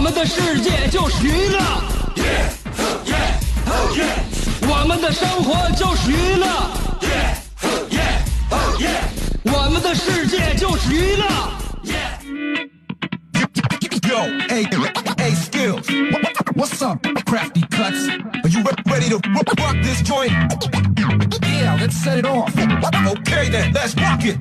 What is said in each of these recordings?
我们的世界就是娱乐，我们的生活就是娱乐，我们的世界就是娱乐。Yo, hey, hey, skills. What- what- What's up, crafty cuts? Are you re- ready to ro- rock this joint? Yeah, let's set it off. Okay then, let's rock it.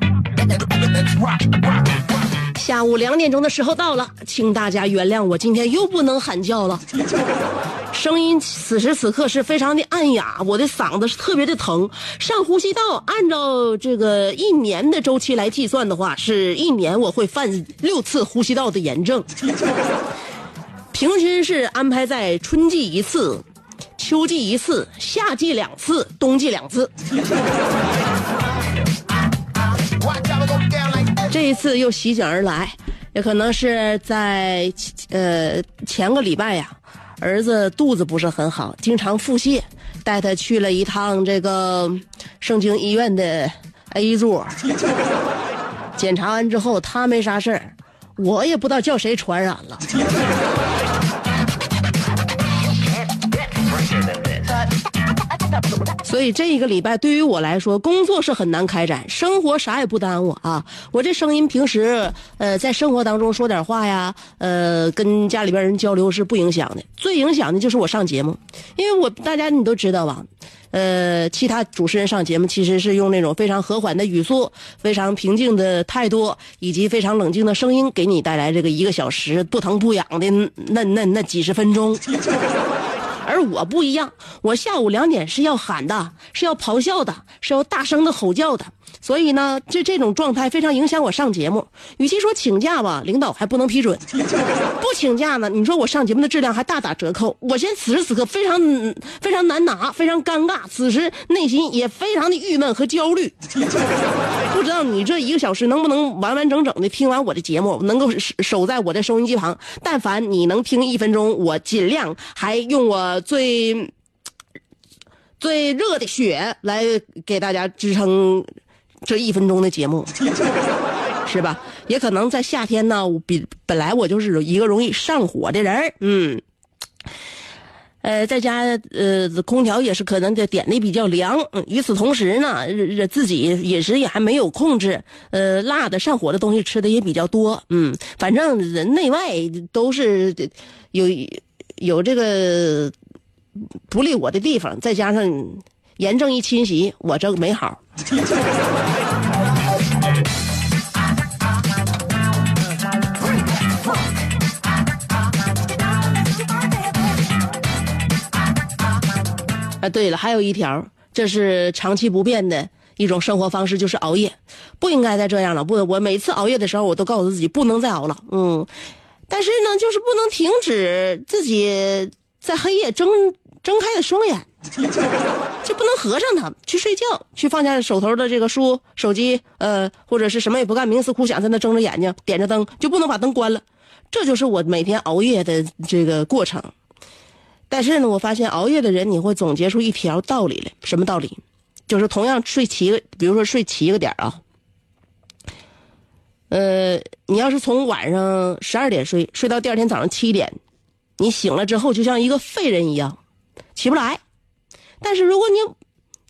Let's rock, rock, rock. 下午两点钟的时候到了，请大家原谅我今天又不能喊叫了，声音此时此刻是非常的暗哑，我的嗓子是特别的疼。上呼吸道，按照这个一年的周期来计算的话，是一年我会犯六次呼吸道的炎症，平均是安排在春季一次。秋季一次，夏季两次，冬季两次。这次又席卷而来，也可能是在呃前个礼拜呀，儿子肚子不是很好，经常腹泻，带他去了一趟这个盛京医院的 A 座，检查完之后他没啥事儿，我也不知道叫谁传染了。所以这一个礼拜对于我来说，工作是很难开展，生活啥也不耽误啊。我这声音平时呃在生活当中说点话呀，呃跟家里边人交流是不影响的，最影响的就是我上节目，因为我大家你都知道吧。呃，其他主持人上节目其实是用那种非常和缓的语速、非常平静的态度，以及非常冷静的声音，给你带来这个一个小时不疼不痒的那那那几十分钟。而我不一样，我下午两点是要喊的，是要咆哮的，是要大声的吼叫的。所以呢，这这种状态非常影响我上节目。与其说请假吧，领导还不能批准；不请假呢，你说我上节目的质量还大打折扣。我现在此时此刻非常非常难拿，非常尴尬，此时内心也非常的郁闷和焦虑。不知道你这一个小时能不能完完整整的听完我的节目，能够守守在我的收音机旁。但凡你能听一分钟，我尽量还用我最最热的血来给大家支撑这一分钟的节目，是吧？也可能在夏天呢，我比本来我就是一个容易上火的人儿嗯。呃，在家呃，空调也是可能的点的比较凉。嗯与此同时呢，呃自己饮食也还没有控制，呃，辣的上火的东西吃的也比较多。嗯，反正人内外都是有有这个不利我的地方，再加上炎症一侵袭，我这没好。啊，对了，还有一条，这是长期不变的一种生活方式，就是熬夜，不应该再这样了。不，我每次熬夜的时候，我都告诉自己不能再熬了。嗯，但是呢，就是不能停止自己在黑夜睁睁开了双眼，就不能合上它，去睡觉，去放下手头的这个书、手机，呃，或者是什么也不干，冥思苦想，在那睁着眼睛，点着灯，就不能把灯关了。这就是我每天熬夜的这个过程。但是呢，我发现熬夜的人，你会总结出一条道理来。什么道理？就是同样睡七个，比如说睡七个点啊，呃，你要是从晚上十二点睡，睡到第二天早上七点，你醒了之后就像一个废人一样，起不来。但是如果你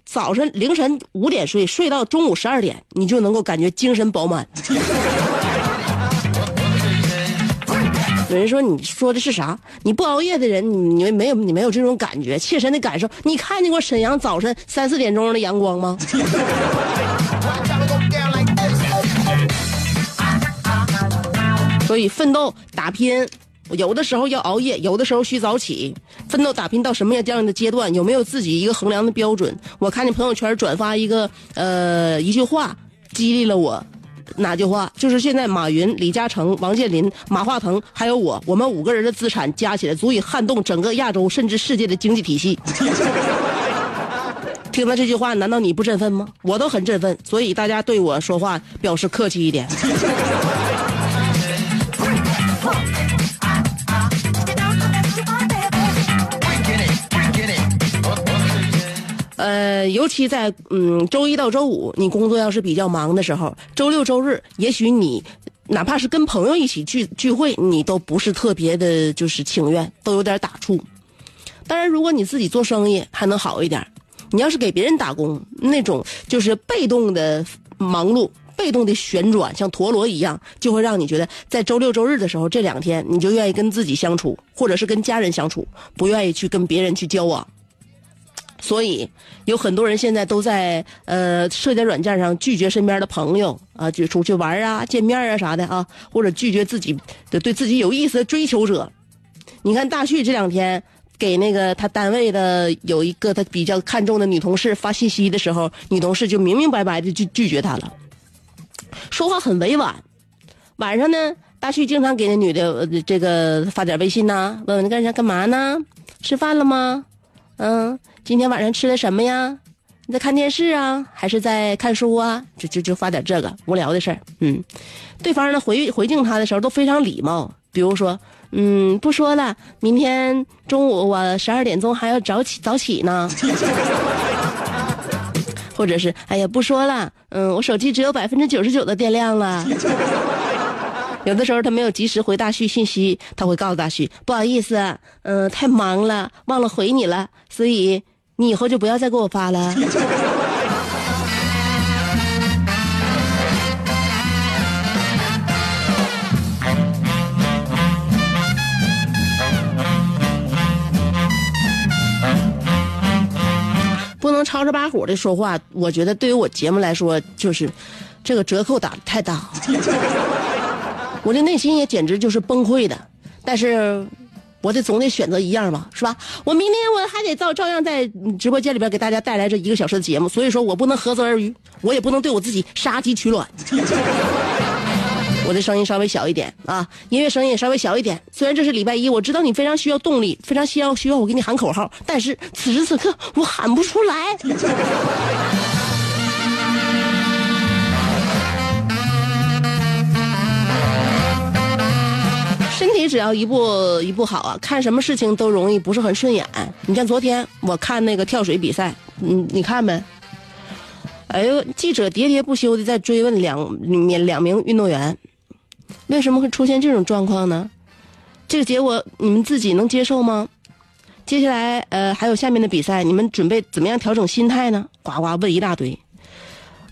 早晨凌晨五点睡，睡到中午十二点，你就能够感觉精神饱满。有人说你说的是啥？你不熬夜的人，你没有你没有这种感觉，切身的感受。你看见过沈阳早晨三四点钟的阳光吗？所以奋斗打拼，有的时候要熬夜，有的时候需早起。奋斗打拼到什么样这样的阶段，有没有自己一个衡量的标准？我看见朋友圈转发一个呃一句话，激励了我。哪句话？就是现在马云、李嘉诚、王健林、马化腾还有我，我们五个人的资产加起来足以撼动整个亚洲甚至世界的经济体系。听了这句话，难道你不振奋吗？我都很振奋，所以大家对我说话表示客气一点。呃，尤其在嗯周一到周五，你工作要是比较忙的时候，周六周日，也许你哪怕是跟朋友一起聚聚会，你都不是特别的，就是情愿，都有点打怵。当然，如果你自己做生意，还能好一点。你要是给别人打工，那种就是被动的忙碌、被动的旋转，像陀螺一样，就会让你觉得在周六周日的时候，这两天你就愿意跟自己相处，或者是跟家人相处，不愿意去跟别人去交往。所以有很多人现在都在呃社交软件上拒绝身边的朋友啊，就出去玩啊、见面啊啥的啊，或者拒绝自己的对自己有意思的追求者。你看大旭这两天给那个他单位的有一个他比较看重的女同事发信息的时候，女同事就明明白白的就拒绝他了，说话很委婉。晚上呢，大旭经常给那女的这个发点微信呐、问问你干啥干嘛呢？吃饭了吗？嗯，今天晚上吃的什么呀？你在看电视啊，还是在看书啊？就就就发点这个无聊的事儿。嗯，对方呢回回敬他的时候都非常礼貌，比如说，嗯，不说了，明天中午我十二点钟还要早起早起呢。或者是，哎呀，不说了，嗯，我手机只有百分之九十九的电量了。有的时候他没有及时回大旭信息，他会告诉大旭不好意思，嗯、太忙了，忘了回你了，所以你以后就不要再给我发了。不能吵吵把火的说话，我觉得对于我节目来说，就是这个折扣打的太大。我的内心也简直就是崩溃的，但是我得总得选择一样吧，是吧？我明天我还得照照样在直播间里边给大家带来这一个小时的节目，所以说我不能何泽而渔，我也不能对我自己杀鸡取卵。我的声音稍微小一点啊，音乐声音也稍微小一点。虽然这是礼拜一，我知道你非常需要动力，非常需要需要我给你喊口号，但是此时此刻我喊不出来。身体只要一不一不好啊，看什么事情都容易不是很顺眼。你像昨天我看那个跳水比赛，嗯，你看没？哎呦，记者喋喋不休的在追问两名两名运动员，为什么会出现这种状况呢？这个结果你们自己能接受吗？接下来呃还有下面的比赛，你们准备怎么样调整心态呢？呱呱问一大堆。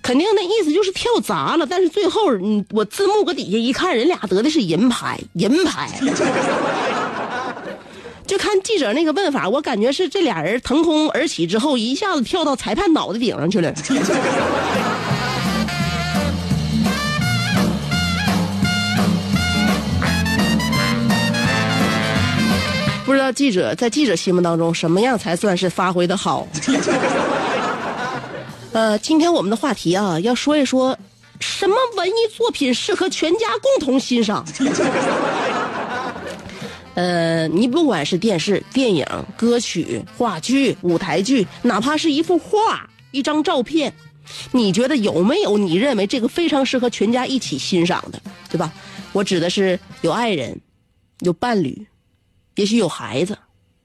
肯定那意思就是跳砸了，但是最后，嗯，我字幕搁底下一看，人俩得的是银牌，银牌。就看记者那个问法，我感觉是这俩人腾空而起之后，一下子跳到裁判脑袋顶上去了。不知道记者在记者心目当中，什么样才算是发挥的好？呃，今天我们的话题啊，要说一说什么文艺作品适合全家共同欣赏。呃，你不管是电视、电影、歌曲、话剧、舞台剧，哪怕是一幅画、一张照片，你觉得有没有你认为这个非常适合全家一起欣赏的，对吧？我指的是有爱人、有伴侣，也许有孩子，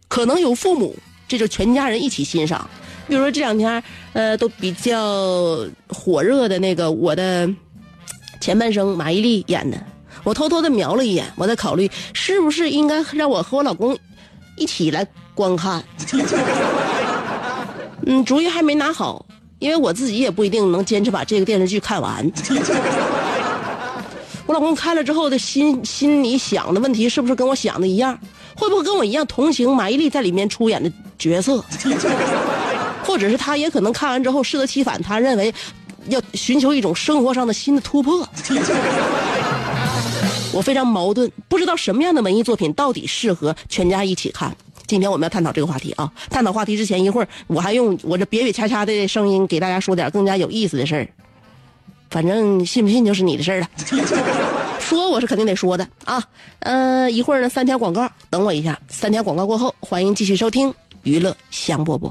可能有父母，这就全家人一起欣赏。比如说这两天，呃，都比较火热的那个我的前半生，马伊琍演的，我偷偷的瞄了一眼，我在考虑是不是应该让我和我老公一起来观看。嗯，主意还没拿好，因为我自己也不一定能坚持把这个电视剧看完。我老公看了之后的心心里想的问题，是不是跟我想的一样？会不会跟我一样同情马伊琍在里面出演的角色？或者是他也可能看完之后适得其反，他认为要寻求一种生活上的新的突破。我非常矛盾，不知道什么样的文艺作品到底适合全家一起看。今天我们要探讨这个话题啊！探讨话题之前，一会儿我还用我这瘪瘪掐掐的声音给大家说点更加有意思的事儿。反正信不信就是你的事儿了。说我是肯定得说的啊，呃，一会儿呢三条广告，等我一下，三条广告过后，欢迎继续收听娱乐香饽饽。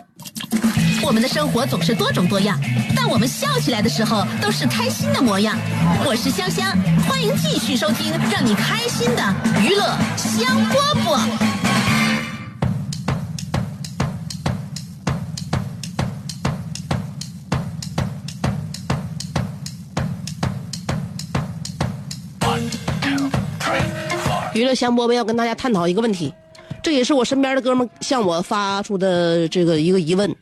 我们的生活总是多种多样，但我们笑起来的时候都是开心的模样。我是香香，欢迎继续收听让你开心的娱乐香饽饽。娱乐香饽饽要跟大家探讨一个问题，这也是我身边的哥们向我发出的这个一个疑问，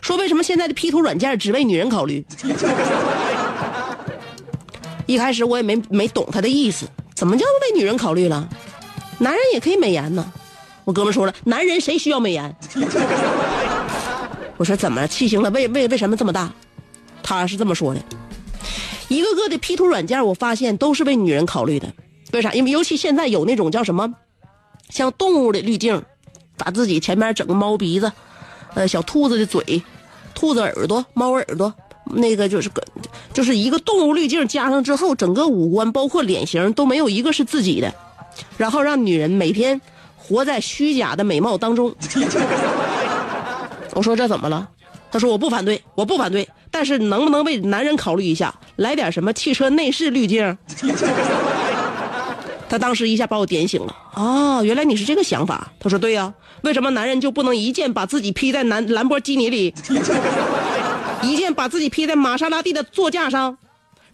说为什么现在的 P 图软件只为女人考虑？一开始我也没没懂他的意思，怎么叫为女人考虑了？男人也可以美颜呢。我哥们说了，男人谁需要美颜？我说怎么了？气型了？为为为什么这么大？他是这么说的，一个个的 P 图软件，我发现都是为女人考虑的。为啥？因为尤其现在有那种叫什么，像动物的滤镜，把自己前面整个猫鼻子，呃，小兔子的嘴，兔子耳朵，猫耳朵，那个就是个，就是一个动物滤镜加上之后，整个五官包括脸型都没有一个是自己的，然后让女人每天活在虚假的美貌当中。我说这怎么了？他说我不反对，我不反对，但是能不能为男人考虑一下，来点什么汽车内饰滤镜？他当时一下把我点醒了哦！原来你是这个想法。他说：“对呀、为什么男人就不能一剑把自己劈在兰兰博基尼里，一剑把自己劈在玛莎拉蒂的座驾上，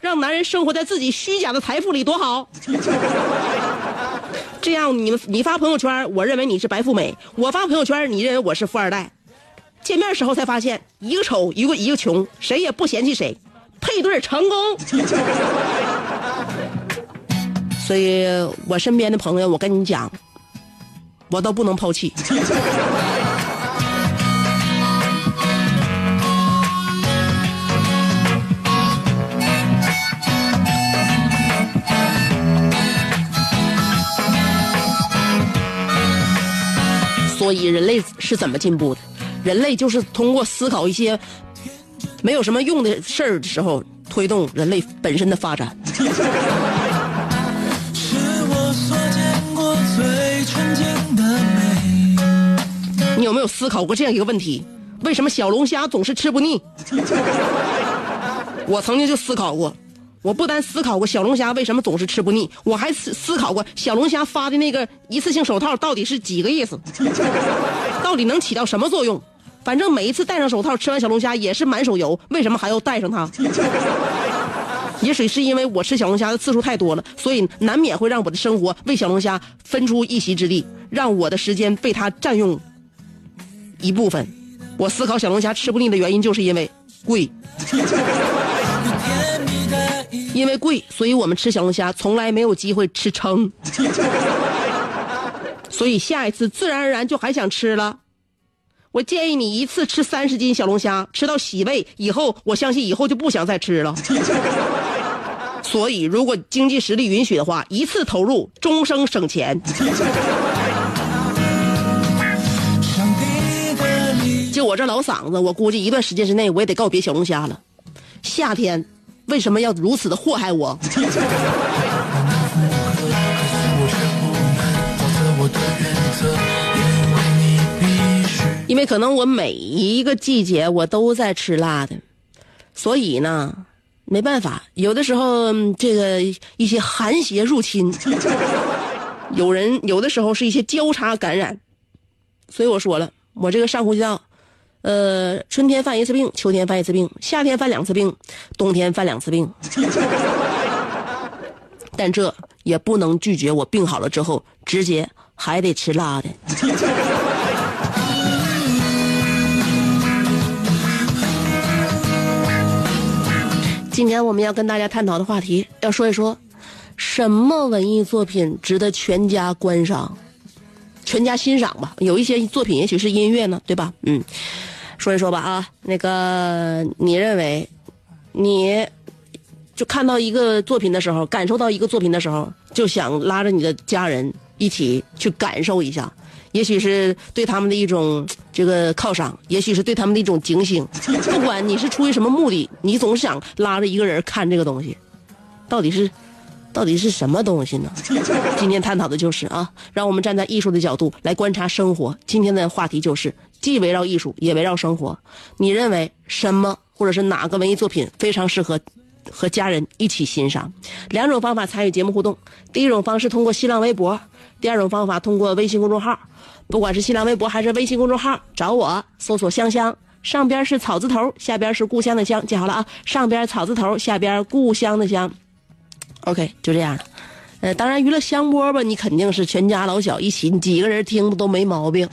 让男人生活在自己虚假的财富里，多好？这样你们你发朋友圈，我认为你是白富美；我发朋友圈，你认为我是富二代。见面时候才发现，一个丑，一个一个穷，谁也不嫌弃谁，配对成功。”所以我身边的朋友，我跟你讲，我都不能抛弃。所以人类是怎么进步的？人类就是通过思考一些没有什么用的事儿的时候，推动人类本身的发展。有没有思考过这样一个问题？为什么小龙虾总是吃不腻？我曾经就思考过，我不单思考过小龙虾为什么总是吃不腻，我还思思考过小龙虾发的那个一次性手套到底是几个意思，到底能起到什么作用？反正每一次戴上手套吃完小龙虾也是满手油，为什么还要戴上它？也许是因为我吃小龙虾的次数太多了，所以难免会让我的生活为小龙虾分出一席之地，让我的时间被它占用一部分。我思考小龙虾吃不腻的原因，就是因为贵。因为贵，所以我们吃小龙虾从来没有机会吃撑，所以下一次自然而然就还想吃了。我建议你一次吃三十斤小龙虾，吃到洗胃以后，我相信以后就不想再吃了。所以，如果经济实力允许的话，一次投入，终生省钱。我这老嗓子，我估计一段时间之内我也得告别小龙虾了。夏天为什么要如此的祸害我？因为。可能我每一个季节我都在吃辣的，所以呢，没办法，有的时候这个一些寒邪入侵，有人有的时候是一些交叉感染，所以我说了，我这个上呼吸道，呃，春天犯一次病，秋天犯一次病，夏天犯两次病，冬天犯两次病，但这也不能拒绝我病好了之后直接还得吃辣的。今天我们要跟大家探讨的话题，要说一说什么文艺作品值得全家观赏、全家欣赏吧？有一些作品也许是音乐呢，对吧？嗯，说一说吧啊，那个你认为，你就看到一个作品的时候，感受到一个作品的时候，就想拉着你的家人一起去感受一下。也许是对他们的一种这个犒赏，也许是对他们的一种警醒。不管你是出于什么目的，你总想拉着一个人看这个东西，到底是，到底是什么东西呢？今天探讨的就是啊，让我们站在艺术的角度来观察生活。今天的话题就是既围绕艺术，也围绕生活。你认为什么或者是哪个文艺作品非常适合和家人一起欣赏？两种方法参与节目互动：第一种方式通过新浪微博，第二种方法通过微信公众号。不管是新浪微博还是微信公众号，找我搜索“香香”，上边是草字头，下边是故乡的乡，记好了啊！上边草字头，下边故乡的乡。OK，就这样。呃，当然娱乐香饽吧，你肯定是全家老小一起，你几个人听都没毛病。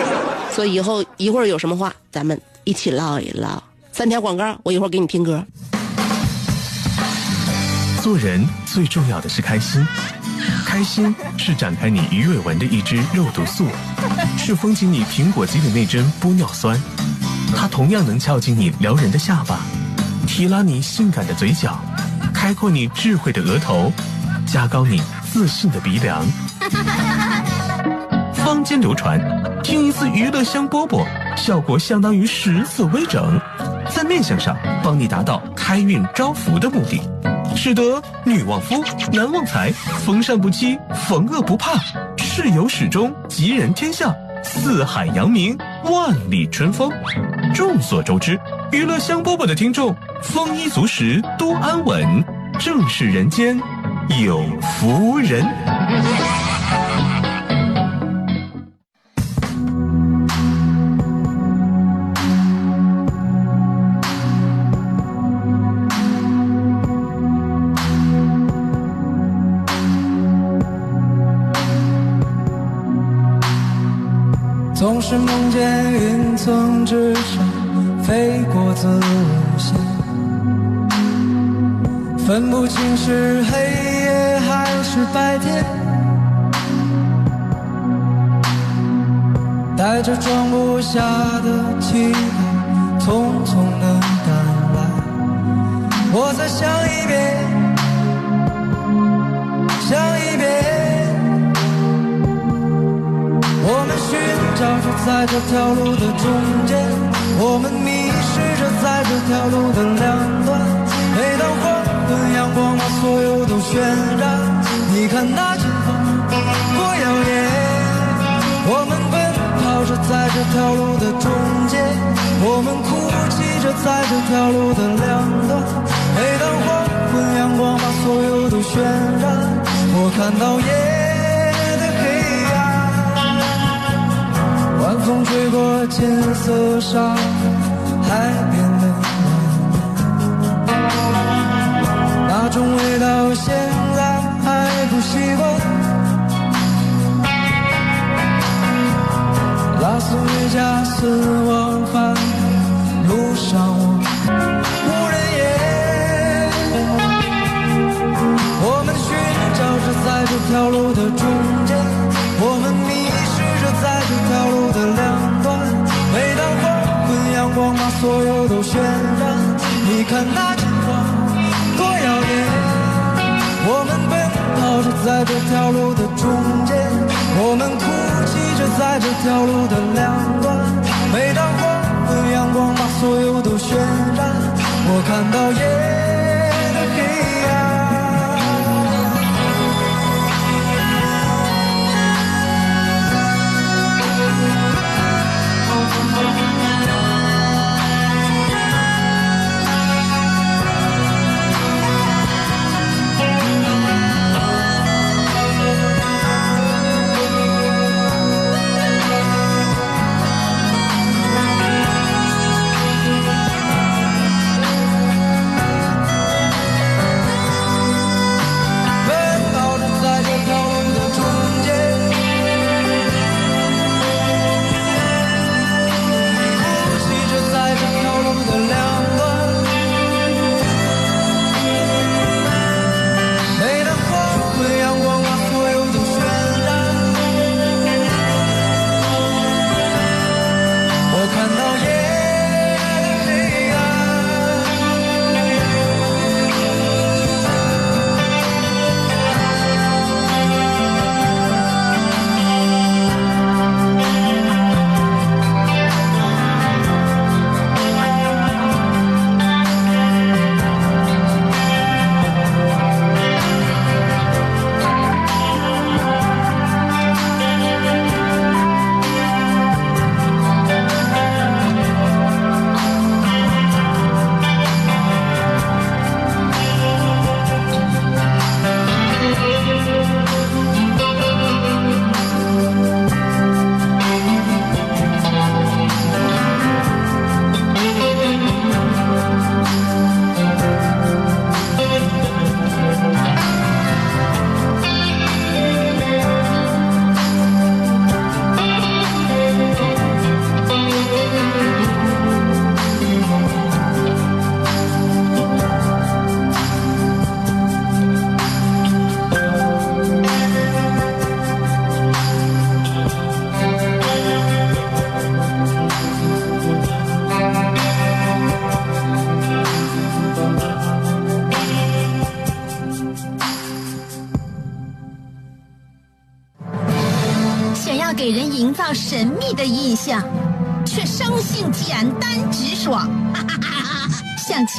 所以以后一会儿有什么话，咱们一起唠一唠。三条广告，我一会儿给你听歌。做人最重要的是开心，开心是展开你鱼尾纹的一支肉毒素，是封紧你苹果肌的那针玻尿酸，它同样能翘起你撩人的下巴，提拉你性感的嘴角，开阔你智慧的额头，加高你自信的鼻梁。坊间流传，听一次娱乐香饽饽，效果相当于十次微整，在面相上帮你达到开运招福的目的。使得女旺夫，男旺财，逢善不欺，逢恶不怕，事有始终，吉人天下，四海扬名，万里春风。众所周知，娱乐香饽饽的听众丰衣足食，多安稳，正是人间有福人。总是梦见云层之上飞过自我线，分不清是黑是白天，带着装不下的期待，匆匆的赶来，我再想一遍，想一遍。我们寻找着在这条路的中间，我们迷失着在这条路的两端。每当黄昏，阳光把所有都渲染。你看那前方多耀眼。我们奔跑着在这条路的中间，我们哭泣着在这条路的两端。每当黄昏，阳光把所有都渲染，我看到夜的黑暗。晚风吹过金色沙海边的，那种味道不习惯拉斯维加斯往返路上，我无人烟。我们寻找着在这条路的中间，我们迷失着在这条路的两端。每当黄昏，阳光把所有都渲染，你看那。在这条路的中间，我们哭泣着在这条路的两端。每当黄昏，阳光把所有都渲染，我看到夜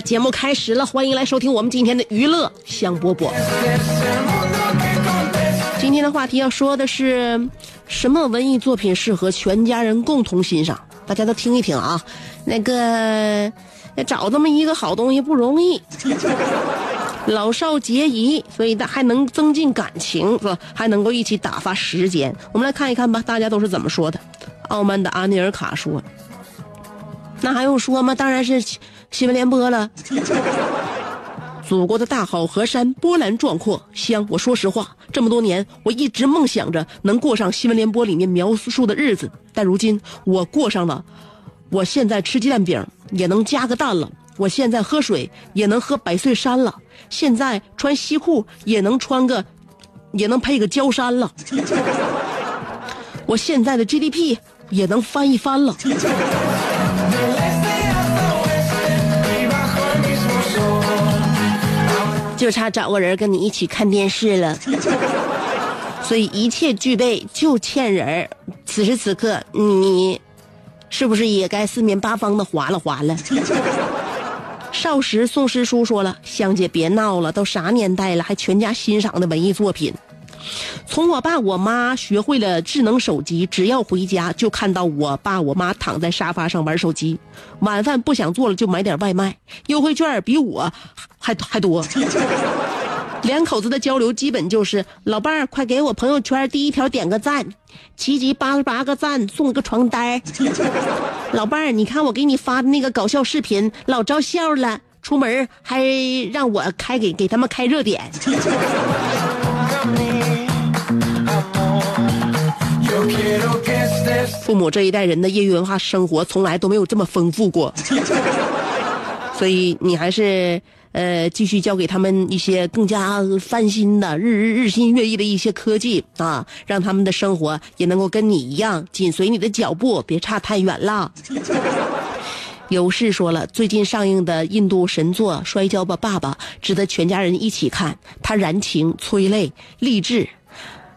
节目开始了，欢迎来收听我们今天的娱乐香饽饽。今天的话题要说的是什么文艺作品适合全家人共同欣赏？大家都听一听啊。那个找这么一个好东西不容易，老少皆宜，所以还能增进感情，是吧？还能够一起打发时间。我们来看一看吧，大家都是怎么说的。傲慢的阿尼尔卡说：“那还用说吗？当然是新闻联播了。”祖国的大好河山波澜壮阔，香。我说实话，这么多年，我一直梦想着能过上新闻联播里面描述的日子，但如今我过上了。我现在吃鸡蛋饼也能加个蛋了，我现在喝水也能喝百岁山了，现在穿西裤也能穿个，也能配个胶衫了。我现在的 GDP 也能翻一番了。就差找个人跟你一起看电视了。所以一切具备就欠人儿。此时此刻，你是不是也该四面八方的划拉划拉？少时宋师叔说了：“香姐别闹了，都啥年代了，还全家欣赏的文艺作品。”从我爸我妈学会了智能手机，只要回家就看到我爸我妈躺在沙发上玩手机，晚饭不想做了就买点外卖，优惠券比我还还多。两口子的交流基本就是：老伴儿，快给我朋友圈第一条点个赞，齐集八十八个赞送个床单。老伴儿，你看我给你发的那个搞笑视频，老招笑了，出门还让我开给给他们开热点。父母这一代人的业余文化生活从来都没有这么丰富过，所以你还是呃继续教给他们一些更加翻新的、日日日新月异的一些科技啊，让他们的生活也能够跟你一样紧随你的脚步，别差太远了。有事说了，最近上映的印度神作《摔跤吧，爸爸》值得全家人一起看，它燃情、催泪、励志，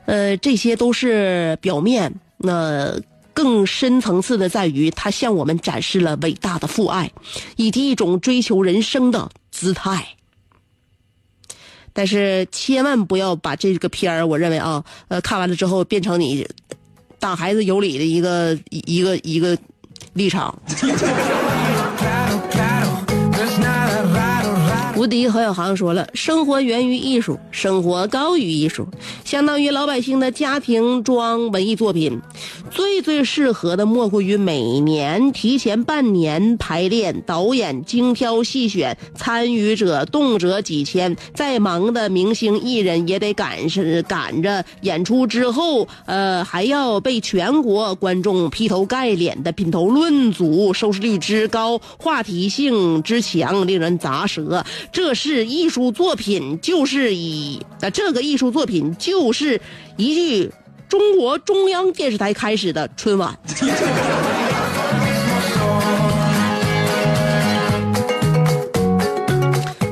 呃，这些都是表面，那、更深层次的在于，他向我们展示了伟大的父爱，以及一种追求人生的姿态。但是千万不要把这个片儿，我认为啊，呃，看完了之后变成你打孩子有理的一个一个一个立场。Raro, raro. 无敌何小航说了：“生活源于艺术，生活高于艺术，相当于老百姓的家庭装文艺作品。最最适合的莫过于每年提前半年排练，导演精挑细选，参与者动辄几千。再忙的明星艺人也得赶是赶着演出之后，呃，还要被全国观众劈头盖脸的品头论足，收视率之高，话题性之强，令人咂舌。这是艺术作品，就是以啊，这个艺术作品就是一句中国中央电视台开始的春晚。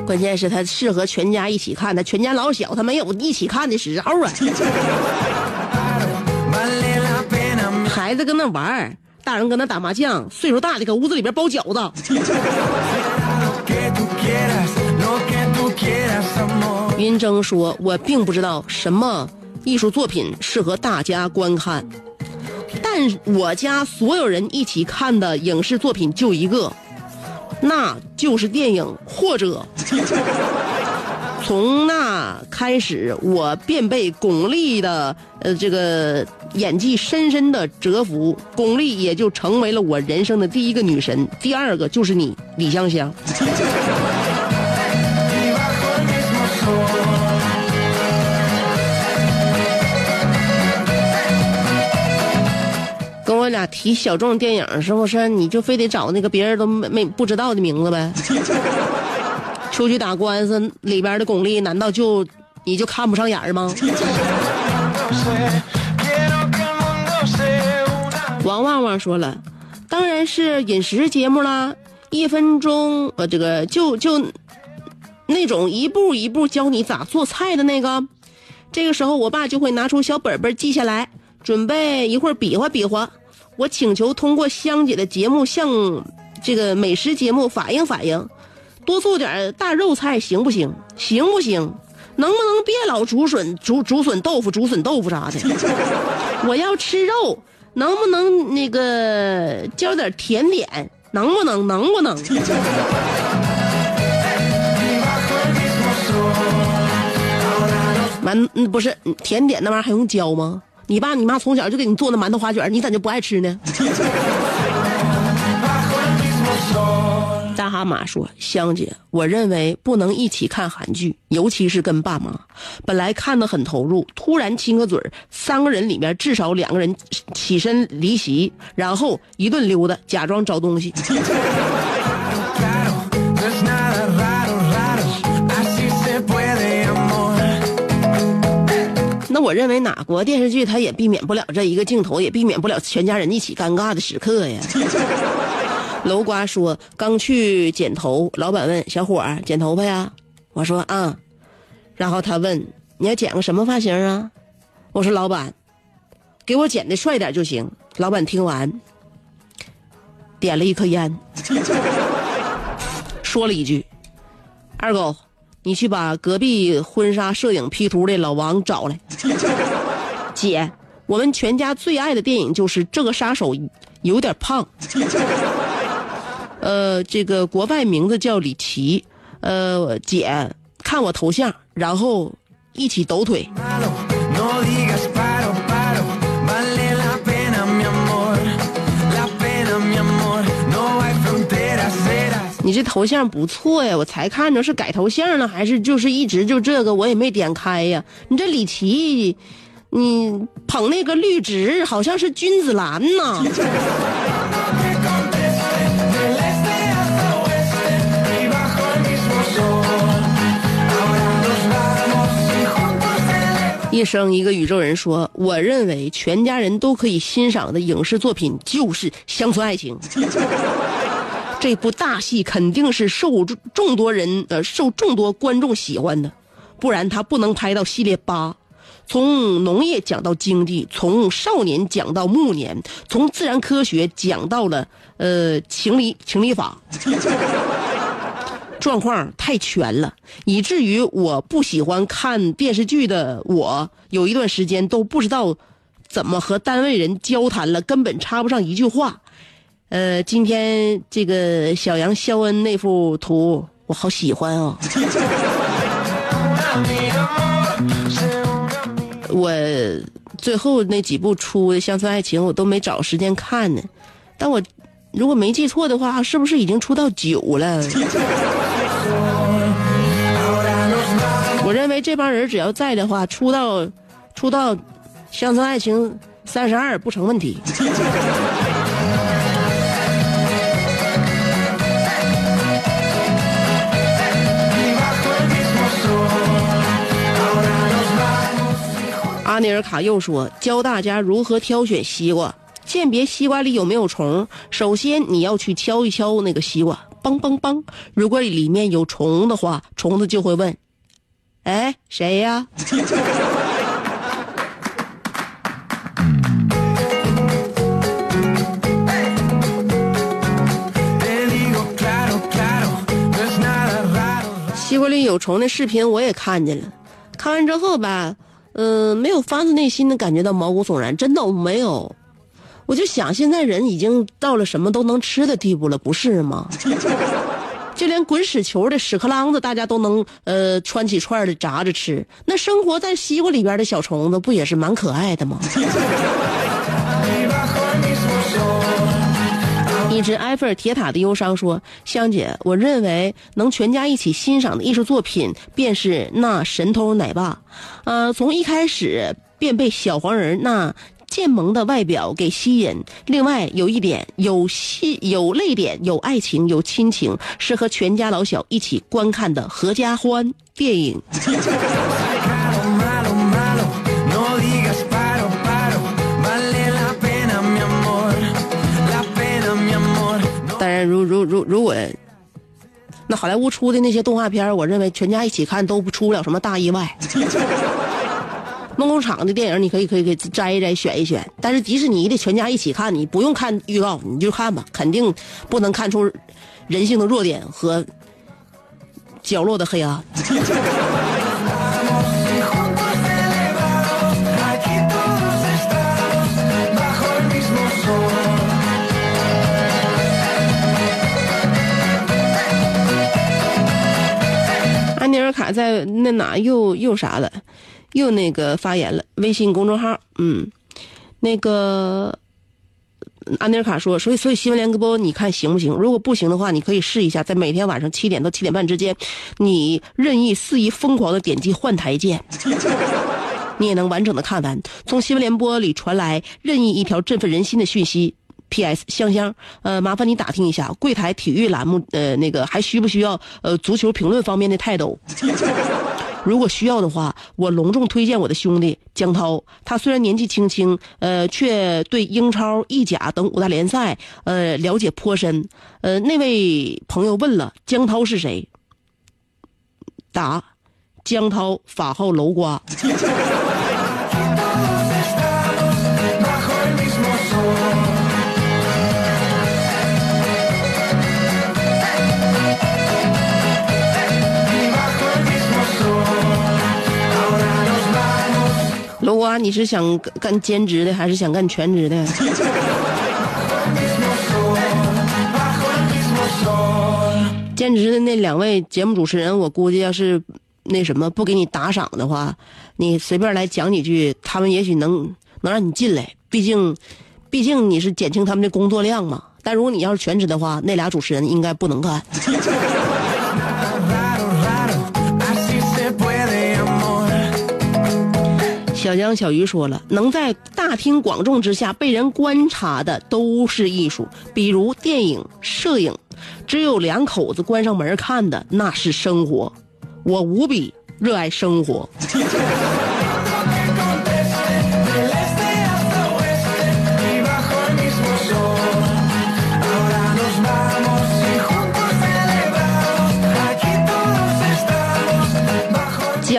关键是它适合全家一起看，它全家老小，他没有一起看的时候啊。孩子搁那玩儿，大人搁那打麻将，岁数大的搁屋子里边包饺子。云峥说：“我并不知道什么艺术作品适合大家观看，但我家所有人一起看的影视作品就一个，那就是电影，或者 从那开始，我便被巩俐的呃这个演技深深的折服，巩俐也就成为了我人生的第一个女神，第二个就是你，李香香。”跟我俩提小众电影，是不是？你就非得找那个别人都没没不知道的名字呗？出去打官司里边的巩俐，难道就你就看不上眼吗.王旺旺说了，当然是饮食节目啦，一分钟呃，这个就就那种一步一步教你咋做菜的那个。这个时候，我爸就会拿出小本本记下来，准备一会儿比划比划。我请求通过香姐的节目向这个美食节目反映反映，多做点大肉菜行不行？行不行？能不能别老竹笋、竹竹笋豆腐、竹笋豆腐啥的？我要吃肉，能不能那个教点甜点？能不能？能不能？完嗯不是甜点那玩意儿还用教吗？你爸你妈从小就给你做那馒头花卷，你咋就不爱吃呢？大蛤蟆说：“香姐，我认为不能一起看韩剧，尤其是跟爸妈。本来看得很投入，突然亲个嘴儿，三个人里面至少两个人起身离席，然后一顿溜达，假装找东西。我认为哪国电视剧它也避免不了这一个镜头，也避免不了全家人一起尴尬的时刻呀。楼瓜说刚去剪头，老板问小伙儿剪头发呀，我说啊，然后他问你要剪个什么发型啊？我说老板，给我剪的帅点就行。老板听完，点了一颗烟，说了一句：“二狗，你去把隔壁婚纱摄影 P 图的老王找来。”姐，我们全家最爱的电影就是这个杀手有点胖。呃，这个国外名字叫李琦。呃，姐，看我头像，然后一起抖腿。你这头像不错呀，我才看着是改头像了，还是就是一直就这个，我也没点开呀。你这李琦，你捧那个绿植，好像是君子兰呐。一生一个宇宙人说：“我认为全家人都可以欣赏的影视作品就是《乡村爱情》。这部大戏肯定是受众多人呃受众多观众喜欢的，不然它不能拍到系列八。从农业讲到经济，从少年讲到暮年，从自然科学讲到了呃情理情理法。”状况太全了，以至于我不喜欢看电视剧的我，有一段时间都不知道怎么和单位人交谈了，根本插不上一句话。呃，今天这个小杨肖恩那幅图，我好喜欢啊、我最后那几部出的《乡村爱情》，我都没找时间看呢。但我如果没记错的话，是不是已经出到九了？我认为这帮人只要在的话，出到出到《乡村爱情》三十二不成问题。内尔卡又说教大家如何挑选西瓜鉴别西瓜里有没有虫首先你要去敲一敲那个西瓜梆梆梆如果里面有虫的话虫子就会问哎谁呀？西瓜里有虫的视频我也看见了看完之后吧嗯、没有发自内心的感觉到毛骨悚然，真的我没有。我就想，现在人已经到了什么都能吃的地步了，不是吗？就连滚屎球的屎壳郎子，大家都能呃穿起串的炸着吃。那生活在西瓜里边的小虫子，不也是蛮可爱的吗？一只埃菲尔铁塔的忧伤说：“香姐，我认为能全家一起欣赏的艺术作品，便是那神偷奶爸。呃，从一开始便被小黄人那贱萌的外表给吸引。另外有一点，有戏、有泪点、有爱情、有亲情，适合全家老小一起观看的合家欢电影。如如果那好莱坞出的那些动画片，我认为全家一起看都不出不了什么大意外。梦工厂的电影你可以可以可以摘一摘选一选，但是迪士尼的全家一起看，你不用看预告，你就看吧，肯定不能看出人性的弱点和角落的黑暗。安尼尔卡在那哪又又啥了，又那个发言了。微信公众号，嗯，那个安尼尔卡说，所以所以新闻联播你看行不行？如果不行的话，你可以试一下，在每天晚上七点到七点半之间，你任意肆意疯狂的点击换台键。你也能完整的看完。从新闻联播里传来任意一条振奋人心的讯息。P.S. 香香，呃，麻烦你打听一下柜台体育栏目，呃，那个还需不需要呃足球评论方面的泰斗？如果需要的话，我隆重推荐我的兄弟江涛。他虽然年纪轻轻，呃，却对英超、意甲等五大联赛，呃，了解颇深。呃，那位朋友问了，江涛是谁？答：江涛，法号楼瓜。楼瓜，你是想干兼职的，还是想干全职的？兼职的那两位节目主持人，我估计要是那什么不给你打赏的话，你随便来讲几句，他们也许能能让你进来。毕竟，毕竟你是减轻他们的工作量嘛。但如果你要是全职的话，那俩主持人应该不能干。小江小鱼说了，能在大庭广众之下被人观察的都是艺术，比如电影、摄影，只有两口子关上门看的那是生活。我无比热爱生活。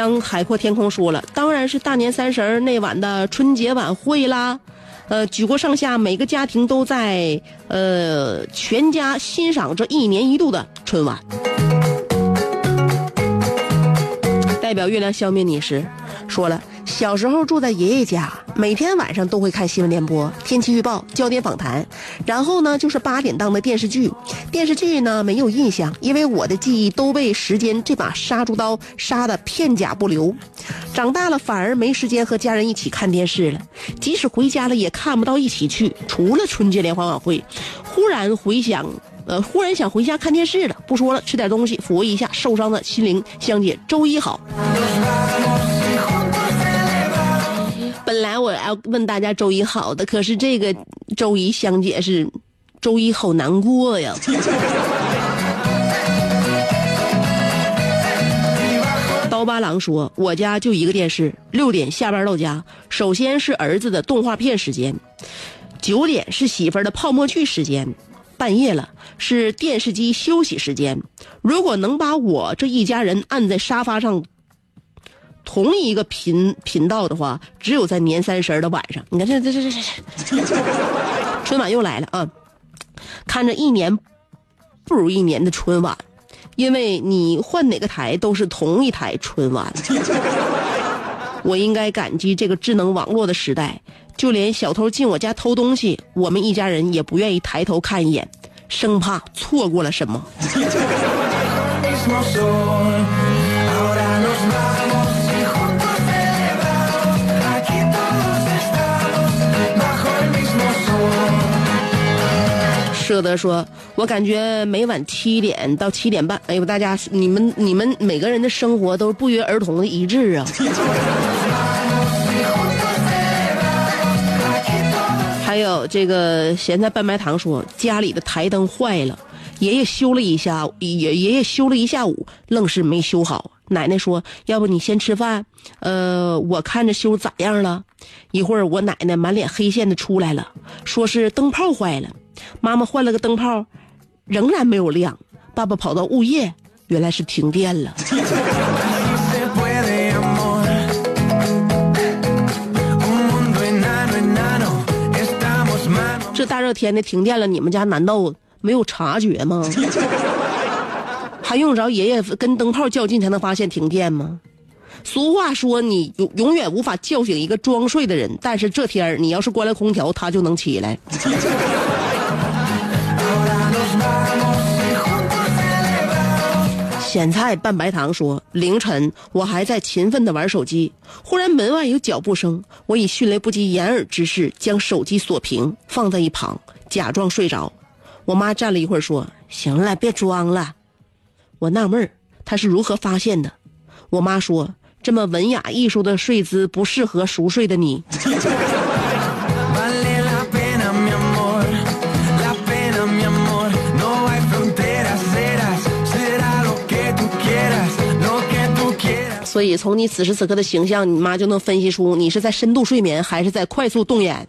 将海阔天空说了，当然是大年三十那晚的春节晚会啦。呃，举国上下每个家庭都在呃全家欣赏这一年一度的春晚。代表月亮消灭你时，说了，小时候住在爷爷家，每天晚上都会看新闻联播、天气预报、焦点访谈，然后呢就是八点档的电视剧。电视剧呢没有印象，因为我的记忆都被时间这把杀猪刀杀得片甲不留。长大了反而没时间和家人一起看电视了，即使回家了也看不到一起去。除了春节联欢晚会，忽然回想。呃，忽然想回家看电视了，不说了，吃点东西抚慰一下受伤的心灵。香姐，周一好。本来我要问大家周一好的，可是这个周一香姐是周一好难过呀。刀疤狼说：“我家就一个电视，六点下班到家，首先是儿子的动画片时间，九点是媳妇儿的泡沫剧时间，半夜了是电视机休息时间。如果能把我这一家人按在沙发上同一个频频道的话，只有在年三十儿的晚上。你看这这这这这，春晚又来了啊！看着一年不如一年的春晚，因为你换哪个台都是同一台春晚。我应该感激这个智能网络的时代，就连小偷进我家偷东西，我们一家人也不愿意抬头看一眼，生怕错过了什么。舍得说，我感觉每晚七点到七点半，哎呦，大家你们你们每个人的生活都不约而同的一致啊。还有这个咸菜拌白糖说，家里的台灯坏了，爷爷修了一下，爷爷爷修了一下午，愣是没修好。奶奶说，要不你先吃饭，呃，我看着修咋样了。一会儿我奶奶满脸黑线的出来了，说是灯泡坏了。妈妈换了个灯泡，仍然没有亮。爸爸跑到物业，原来是停电了。这大热天的停电了，你们家难道没有察觉吗？还用得着爷爷跟灯泡较劲才能发现停电吗？俗话说，你永永远无法叫醒一个装睡的人，但是这天儿你要是关了空调，他就能起来。咸菜拌白糖说：“凌晨我还在勤奋的玩手机，忽然门外有脚步声，我以迅雷不及掩耳之势将手机锁屏，放在一旁，假装睡着。我妈站了一会儿说行了别装了。我纳闷儿她是如何发现的？我妈说这么文雅艺术的睡姿不适合熟睡的你。所以从你此时此刻的形象你妈就能分析出你是在深度睡眠还是在快速动眼。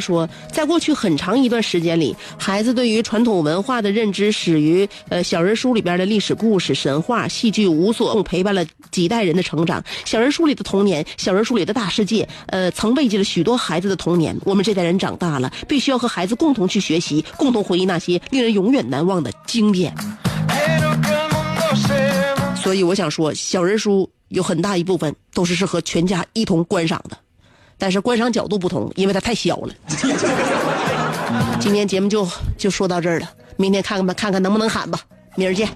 说，在过去很长一段时间里，孩子对于传统文化的认知始于呃小人书里边的历史故事、神话、戏剧，无所陪伴了几代人的成长。小人书里的童年，小人书里的大世界，呃，曾慰藉了许多孩子的童年。我们这代人长大了，必须要和孩子共同去学习，共同回忆那些令人永远难忘的经典。所以我想说，小人书有很大一部分都是适合全家一同观赏的，但是观赏角度不同，因为它太小了。今天节目就就说到这儿了，明天看看吧，看看能不能喊吧，明儿见。